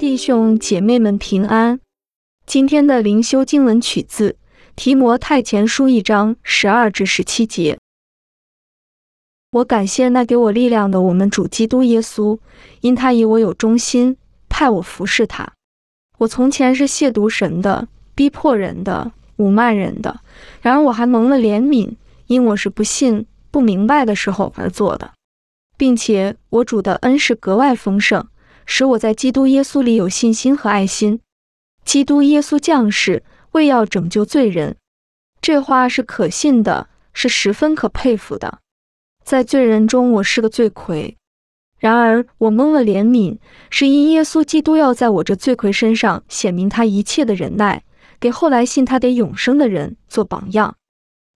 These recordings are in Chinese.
弟兄姐妹们平安。今天的灵修经文取自提摩太前书一章十二至十七节。我感谢那给我力量的我们主基督耶稣，因他以我有忠心，派我服侍他。我从前是亵渎神的，逼迫人的，辱骂人的。然而我还蒙了怜悯，因我是不信、不明白的时候而做的，并且我主的恩是格外丰盛，使我在基督耶稣里有信心和爱心。基督耶稣降世，为要拯救罪人。这话是可信的，是十分可佩服的。在罪人中，我是个罪魁；然而我蒙了怜悯，是因耶稣基督要在我这罪魁身上显明他一切的忍耐，给后来信他得永生的人做榜样。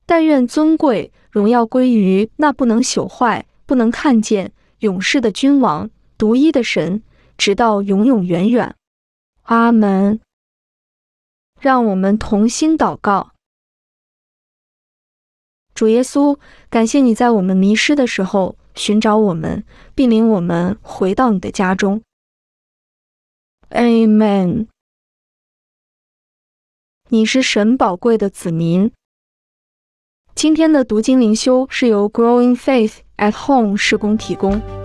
但愿尊贵荣耀归于那不能朽坏、不能看见、永世的君王、独一的神，直到永永远远。阿门。让我们同心祷告，主耶稣，感谢你在我们迷失的时候寻找我们，并领我们回到你的家中。Amen。你是神宝贵的子民。今天的读经灵修是由 Growing Faith at Home 施工提供。